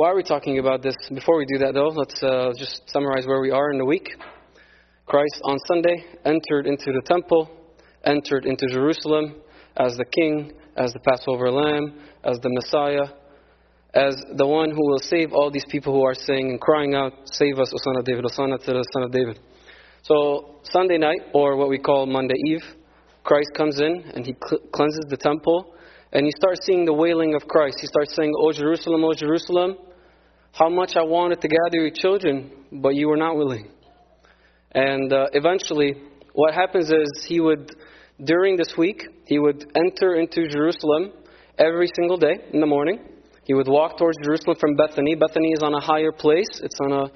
why are we talking about this? Before we do that, though, let's uh, just summarize where we are in the week. Christ on Sunday entered into the temple, entered into Jerusalem as the king, as the Passover lamb, as the Messiah, as the one who will save all these people who are saying and crying out, Save us, O Son of David, O Son of the Son of David. So, Sunday night, or what we call Monday Eve, Christ comes in and he cleanses the temple, and you start seeing the wailing of Christ. He starts saying, O Jerusalem, O Jerusalem, how much I wanted to gather your children, but you were not willing. And uh, eventually, what happens is he would, during this week, he would enter into Jerusalem every single day in the morning. He would walk towards Jerusalem from Bethany. Bethany is on a higher place, it's on a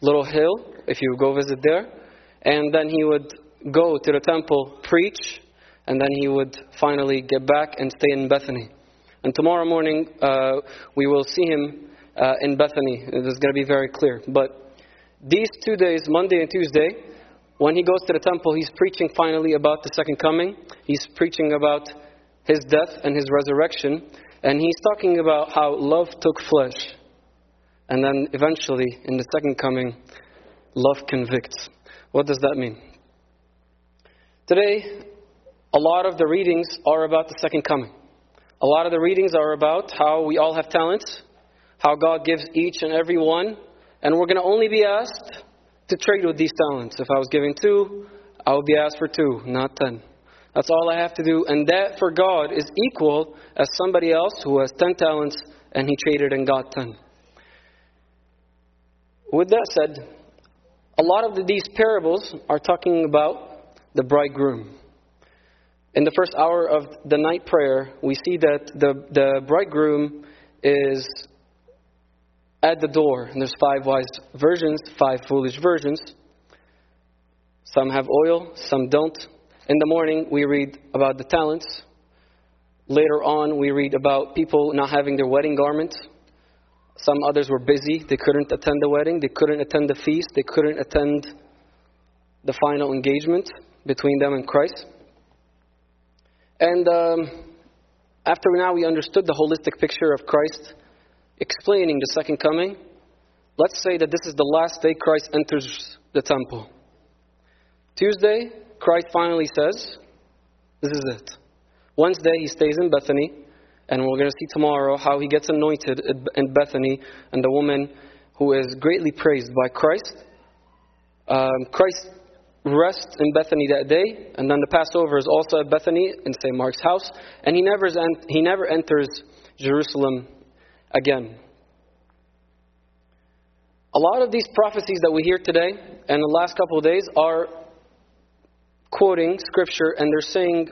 little hill, if you go visit there. And then he would go to the temple, preach, and then he would finally get back and stay in Bethany. And tomorrow morning, uh, we will see him uh, in Bethany. It is going to be very clear. But these two days, Monday and Tuesday, when he goes to the temple, he's preaching finally about the second coming. He's preaching about his death and his resurrection. And he's talking about how love took flesh. And then eventually, in the second coming, love convicts. What does that mean? Today, a lot of the readings are about the second coming. A lot of the readings are about how we all have talents, how God gives each and every one and we're going to only be asked to trade with these talents. If I was giving two, I would be asked for two, not ten. That's all I have to do. And that for God is equal as somebody else who has ten talents and he traded and got ten. With that said, a lot of these parables are talking about the bridegroom. In the first hour of the night prayer, we see that the, the bridegroom is at the door. And there's five wise virgins, five foolish virgins. Some have oil, some don't. In the morning, we read about the talents. Later on, we read about people not having their wedding garments. Some others were busy. They couldn't attend the wedding. They couldn't attend the feast. They couldn't attend the final engagement between them and Christ. And um, after now we understood the holistic picture of Christ explaining the second coming, let's say that this is the last day Christ enters the temple. Tuesday, Christ finally says, This is it. Wednesday, he stays in Bethany, and we're going to see tomorrow how he gets anointed in Bethany and the woman who is greatly praised by Christ. Um, Christ rests in Bethany that day, and then the Passover is also at Bethany in St. Mark's house, and he never, he never enters Jerusalem again. A lot of these prophecies that we hear today and the last couple of days are quoting scripture and they're saying,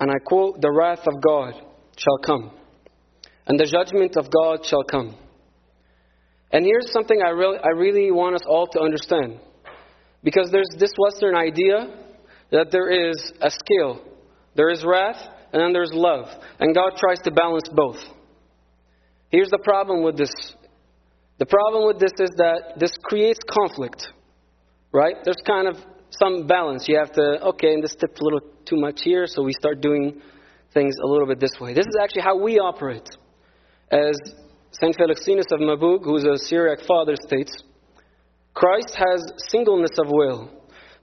and I quote, the wrath of God shall come, and the judgment of God shall come. And here's something I really, I really want us all to understand. Because there's this Western idea that there is a scale. There is wrath, and then there's love. And God tries to balance both. Here's the problem with this. The problem with this is that this creates conflict, right? There's kind of some balance. You have to, okay, and this tipped a little too much here, so we start doing things a little bit this way. This is actually how we operate. As St. Philoxenus of Maboug, who's a Syriac father, states, Christ has singleness of will,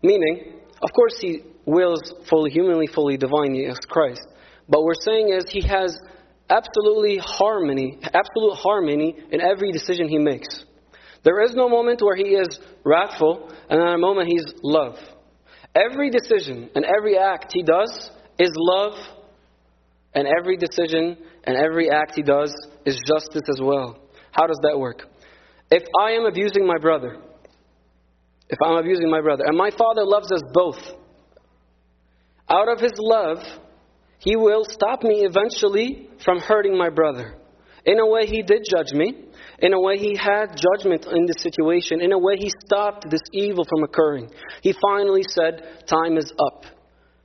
meaning, of course, he wills fully humanly, fully divinely as Christ. But we're saying is he has absolutely harmony, absolute harmony in every decision he makes. There is no moment where he is wrathful, and then a moment he's love. Every decision and every act he does is love, and every decision and every act he does is justice as well. How does that work? If I am abusing my brother, if I'm abusing my brother, and my father loves us both, out of his love, he will stop me eventually from hurting my brother. In a way, He did judge me. In a way, He had judgment in this situation. In a way, He stopped this evil from occurring. He finally said, Time is up.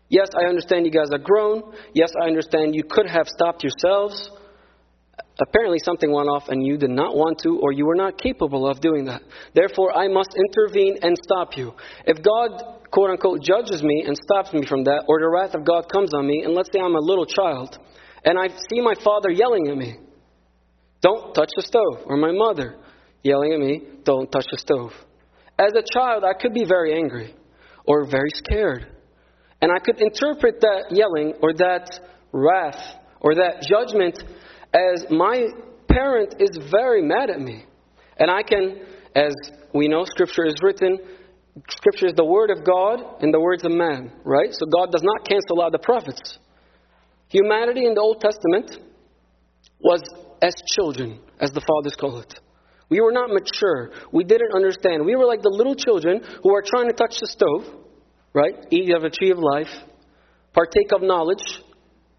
Yes, I understand you guys are grown. Yes, I understand you could have stopped yourselves. Apparently, something went off and you did not want to, or you were not capable of doing that. Therefore, I must intervene and stop you. If God quote unquote, judges me and stops me from that, or the wrath of God comes on me, and let's say I'm a little child, and I see my father yelling at me, don't touch the stove. Or my mother yelling at me, don't touch the stove. As a child, I could be very angry or very scared. And I could interpret that yelling or that wrath or that judgment as my parent is very mad at me. And I can, as we know, Scripture is written, Scripture is the Word of God and the words of man, right? So God does not cancel out the prophets. Humanity in the Old Testament was as children, as the fathers call it. We were not mature. We didn't understand. We were like the little children who are trying to touch the stove, right? Eat of a tree of life, partake of knowledge.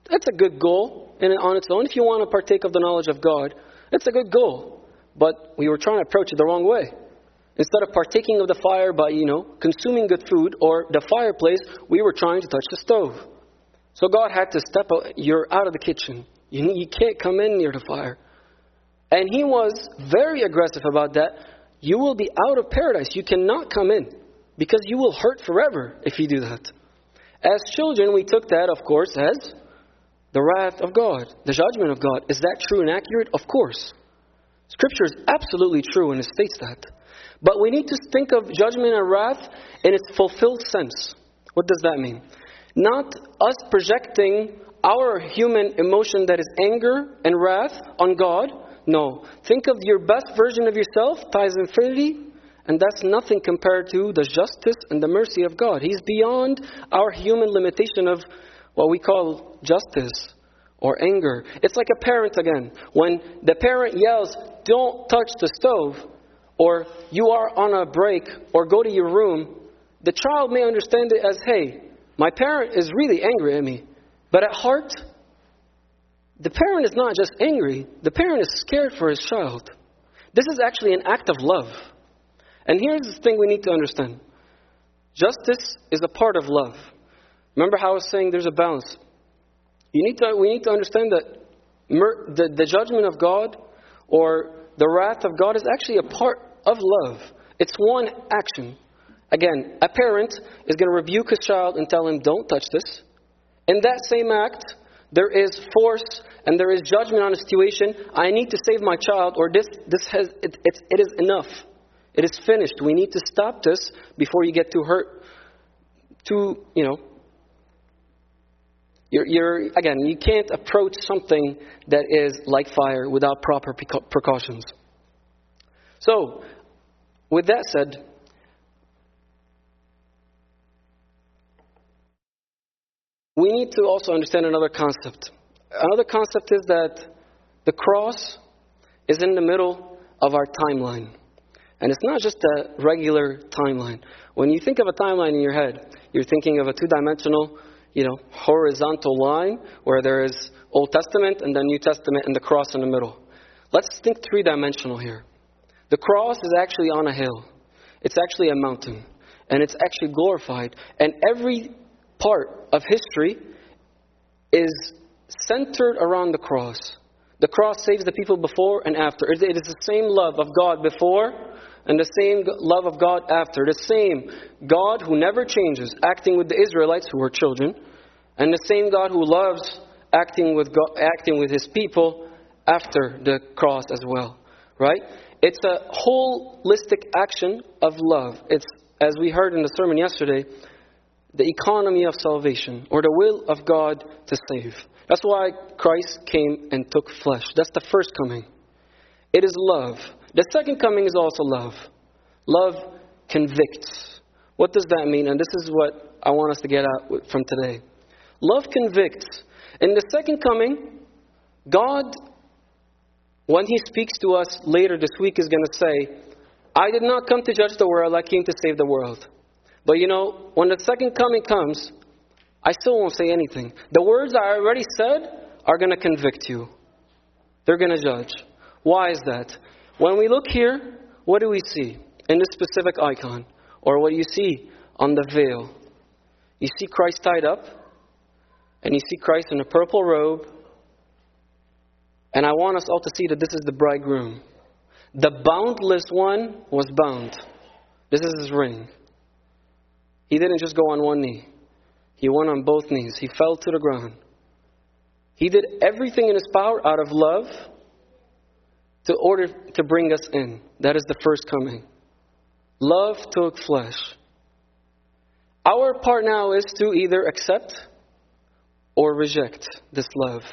That's a good goal in, on its own. If you want to partake of the knowledge of God, it's a good goal. But we were trying to approach it the wrong way. Instead of partaking of the fire by, you know, consuming good food or the fireplace, we were trying to touch the stove. So God had to step out. You're out of the kitchen. You, you can't come in near the fire. And he was very aggressive about that. You will be out of paradise. You cannot come in because you will hurt forever if you do that. As children, we took that, of course, as the wrath of God, the judgment of God. Is that true and accurate? Of course. Scripture is absolutely true and it states that. But we need to think of judgment and wrath in its fulfilled sense. What does that mean? Not us projecting our human emotion that is anger and wrath on God. No. Think of your best version of yourself, ties infinity, and that's nothing compared to the justice and the mercy of God. He's beyond our human limitation of what we call justice or anger. It's like a parent again. When the parent yells, Don't touch the stove, or you are on a break, or go to your room, the child may understand it as, Hey, my parent is really angry at me. But at heart, the parent is not just angry, the parent is scared for his child. This is actually an act of love. And here's the thing we need to understand justice is a part of love. Remember how I was saying there's a balance. You need to, we need to understand that the, the judgment of God or the wrath of God is actually a part of love. It's one action. Again, a parent is going to rebuke his child and tell him, don't touch this. In that same act, there is force and there is judgment on a situation. I need to save my child, or this, this has, it, it, it is enough. It is finished. We need to stop this before you get too hurt. Too, you know, you're, you're, again, you can't approach something that is like fire without proper precautions. So, with that said, we need to also understand another concept. Another concept is that the cross is in the middle of our timeline. And it's not just a regular timeline. When you think of a timeline in your head, you're thinking of a two dimensional you know, horizontal line where there is Old Testament and then New Testament and the cross in the middle. Let's think three dimensional here. The cross is actually on a hill, it's actually a mountain, and it's actually glorified. And every part of history is centered around the cross. The cross saves the people before and after. It is the same love of God before and the same love of God after. The same God who never changes, acting with the Israelites who were children, and the same God who loves acting with God, acting with His people after the cross as well. Right? It's a holistic action of love. It's as we heard in the sermon yesterday, the economy of salvation or the will of God to save. That's why Christ came and took flesh. That's the first coming. It is love. The second coming is also love. Love convicts. What does that mean? And this is what I want us to get out from today. Love convicts. In the second coming, God, when He speaks to us later this week, is going to say, I did not come to judge the world, I came to save the world. But you know, when the second coming comes, I still won't say anything. The words I already said are going to convict you, they're going to judge. Why is that? When we look here, what do we see in this specific icon? Or what do you see on the veil? You see Christ tied up, and you see Christ in a purple robe. And I want us all to see that this is the bridegroom. The boundless one was bound. This is his ring. He didn't just go on one knee, he went on both knees. He fell to the ground. He did everything in his power out of love to order to bring us in. That is the first coming. Love took flesh. Our part now is to either accept or reject this love.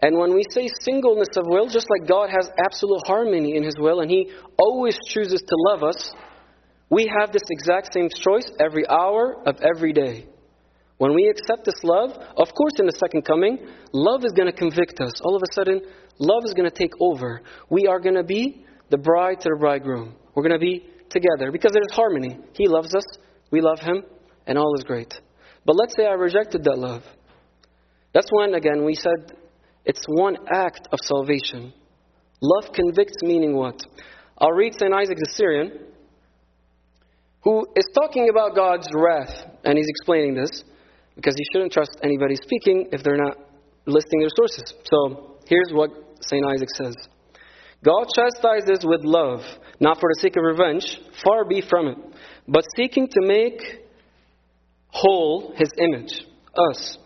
And when we say singleness of will, just like God has absolute harmony in His will and He always chooses to love us, we have this exact same choice every hour of every day. When we accept this love, of course, in the second coming, love is going to convict us. All of a sudden, love is going to take over. We are going to be the bride to the bridegroom. We're going to be together because there's harmony. He loves us, we love Him, and all is great. But let's say I rejected that love. That's when, again, we said it's one act of salvation. Love convicts, meaning what? I'll read St. Isaac the Syrian, who is talking about God's wrath, and he's explaining this because you shouldn't trust anybody speaking if they're not listing their sources. So here's what St. Isaac says God chastises with love, not for the sake of revenge, far be from it, but seeking to make whole his image, us.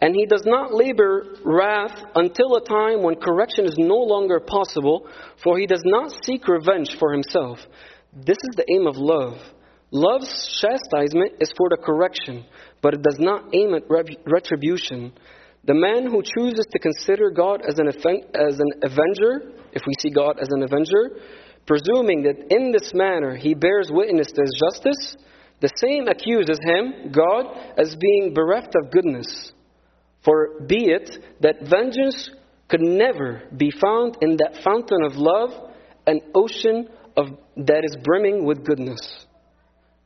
And he does not labor wrath until a time when correction is no longer possible, for he does not seek revenge for himself. This is the aim of love. Love's chastisement is for the correction, but it does not aim at retribution. The man who chooses to consider God as an, as an avenger, if we see God as an avenger, presuming that in this manner he bears witness to his justice, the same accuses him, God, as being bereft of goodness. For be it that vengeance could never be found in that fountain of love, an ocean of, that is brimming with goodness.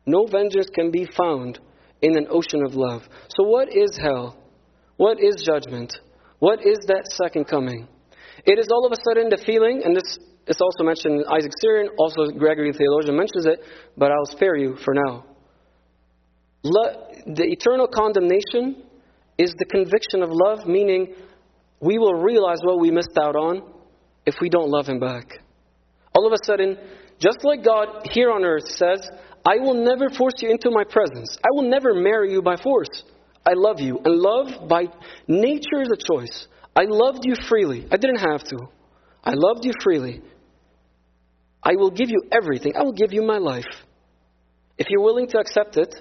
No vengeance can be found in an ocean of love. So, what is hell? What is judgment? What is that second coming? It is all of a sudden the feeling, and this is also mentioned in Isaac Syrian, also Gregory the theologian mentions it, but I'll spare you for now. The eternal condemnation is the conviction of love, meaning we will realize what we missed out on if we don't love Him back. All of a sudden, just like God here on earth says, I will never force you into my presence. I will never marry you by force. I love you. And love by nature is a choice. I loved you freely. I didn't have to. I loved you freely. I will give you everything. I will give you my life. If you're willing to accept it,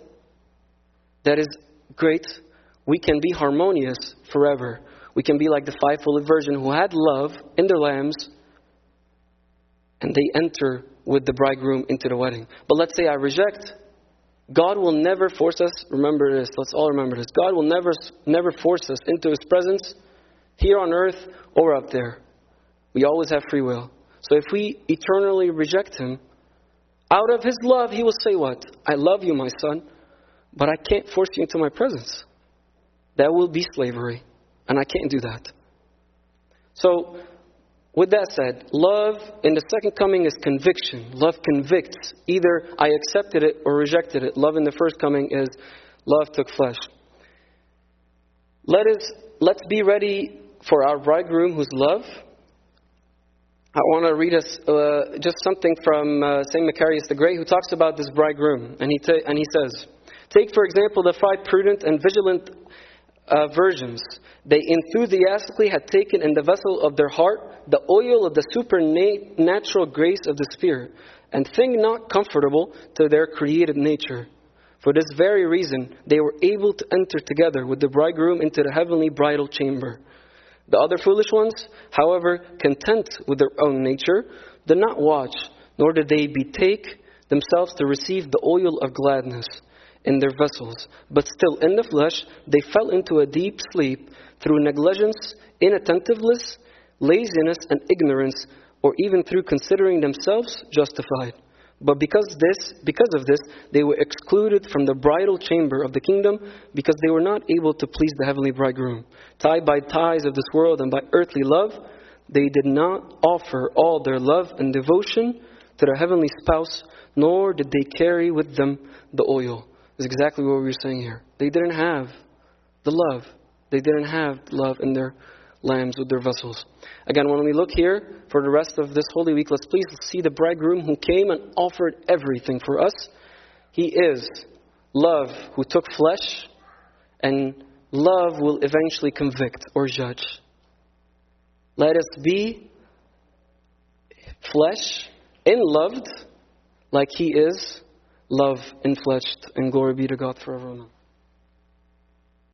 that is great. We can be harmonious forever. We can be like the fivefold virgin who had love in their lambs and they enter with the bridegroom into the wedding. But let's say I reject. God will never force us, remember this, let's all remember this. God will never, never force us into His presence here on earth or up there. We always have free will. So if we eternally reject Him, out of His love, He will say, What? I love you, my son, but I can't force you into my presence. That will be slavery, and I can't do that. So with that said, love in the second coming is conviction. Love convicts. Either I accepted it or rejected it. Love in the first coming is love took flesh. Let us let's be ready for our bridegroom who's love. I want to read us uh, just something from uh, Saint Macarius the Great, who talks about this bridegroom, and he ta- and he says, "Take for example the five prudent and vigilant uh, virgins. They enthusiastically had taken in the vessel of their heart the oil of the supernatural grace of the Spirit, and think not comfortable to their created nature. For this very reason, they were able to enter together with the bridegroom into the heavenly bridal chamber. The other foolish ones, however, content with their own nature, did not watch, nor did they betake themselves to receive the oil of gladness in their vessels. But still, in the flesh, they fell into a deep sleep through negligence, inattentiveness, laziness, and ignorance, or even through considering themselves justified. But because this, because of this, they were excluded from the bridal chamber of the kingdom, because they were not able to please the heavenly bridegroom. Tied by ties of this world and by earthly love, they did not offer all their love and devotion to their heavenly spouse, nor did they carry with them the oil. Is exactly what we were saying here. They didn't have the love. They didn't have love in their lambs with their vessels. Again, when we look here for the rest of this Holy Week, let's please see the bridegroom who came and offered everything for us. He is love who took flesh, and love will eventually convict or judge. Let us be flesh in loved like he is love in fleshed. And glory be to God forever.